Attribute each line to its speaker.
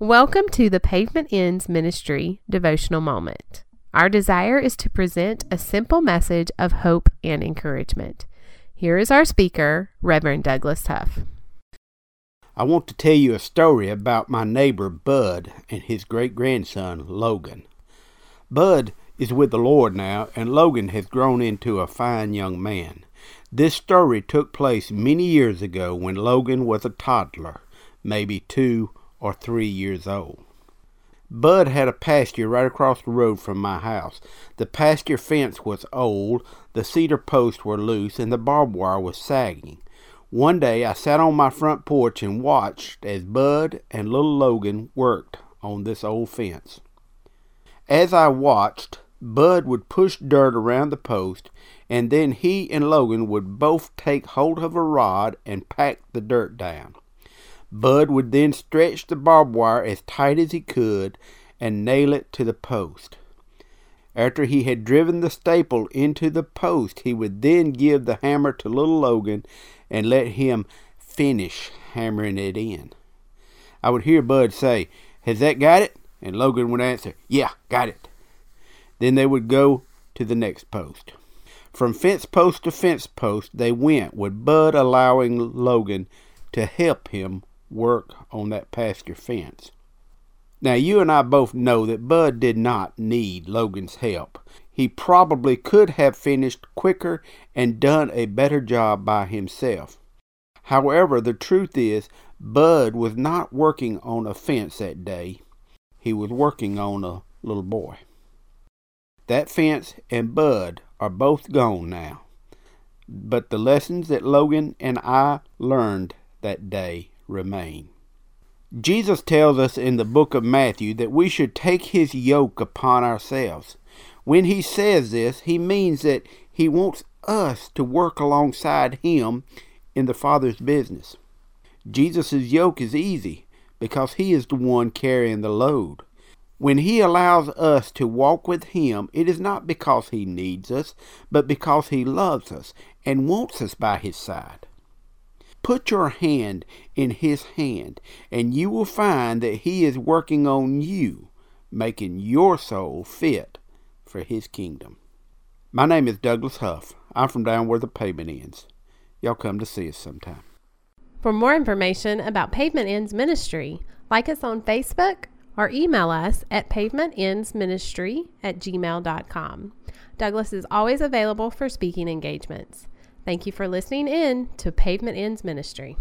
Speaker 1: Welcome to the Pavement Ends Ministry devotional moment. Our desire is to present a simple message of hope and encouragement. Here is our speaker, Reverend Douglas Huff.
Speaker 2: I want to tell you a story about my neighbor Bud and his great grandson Logan. Bud is with the Lord now, and Logan has grown into a fine young man. This story took place many years ago when Logan was a toddler, maybe two or three years old. Bud had a pasture right across the road from my house. The pasture fence was old, the cedar posts were loose, and the barbed wire was sagging. One day I sat on my front porch and watched as Bud and little Logan worked on this old fence. As I watched, Bud would push dirt around the post, and then he and Logan would both take hold of a rod and pack the dirt down. Bud would then stretch the barbed wire as tight as he could and nail it to the post. After he had driven the staple into the post, he would then give the hammer to little Logan and let him finish hammering it in. I would hear Bud say, Has that got it? And Logan would answer, Yeah, got it. Then they would go to the next post. From fence post to fence post they went, with Bud allowing Logan to help him work on that pasture fence. Now, you and I both know that Bud did not need Logan's help. He probably could have finished quicker and done a better job by himself. However, the truth is, Bud was not working on a fence that day. He was working on a little boy. That fence and Bud are both gone now. But the lessons that Logan and I learned that day remain. Jesus tells us in the book of Matthew that we should take his yoke upon ourselves. When he says this, he means that he wants us to work alongside him in the Father's business. Jesus' yoke is easy because he is the one carrying the load. When he allows us to walk with him, it is not because he needs us, but because he loves us and wants us by his side. Put your hand in his hand, and you will find that he is working on you, making your soul fit for his kingdom. My name is Douglas Huff. I'm from down where the pavement ends. Y'all come to see us sometime.
Speaker 1: For more information about Pavement Ends Ministry, like us on Facebook or email us at pavementendsministry at gmail.com. Douglas is always available for speaking engagements. Thank you for listening in to Pavement Ends Ministry.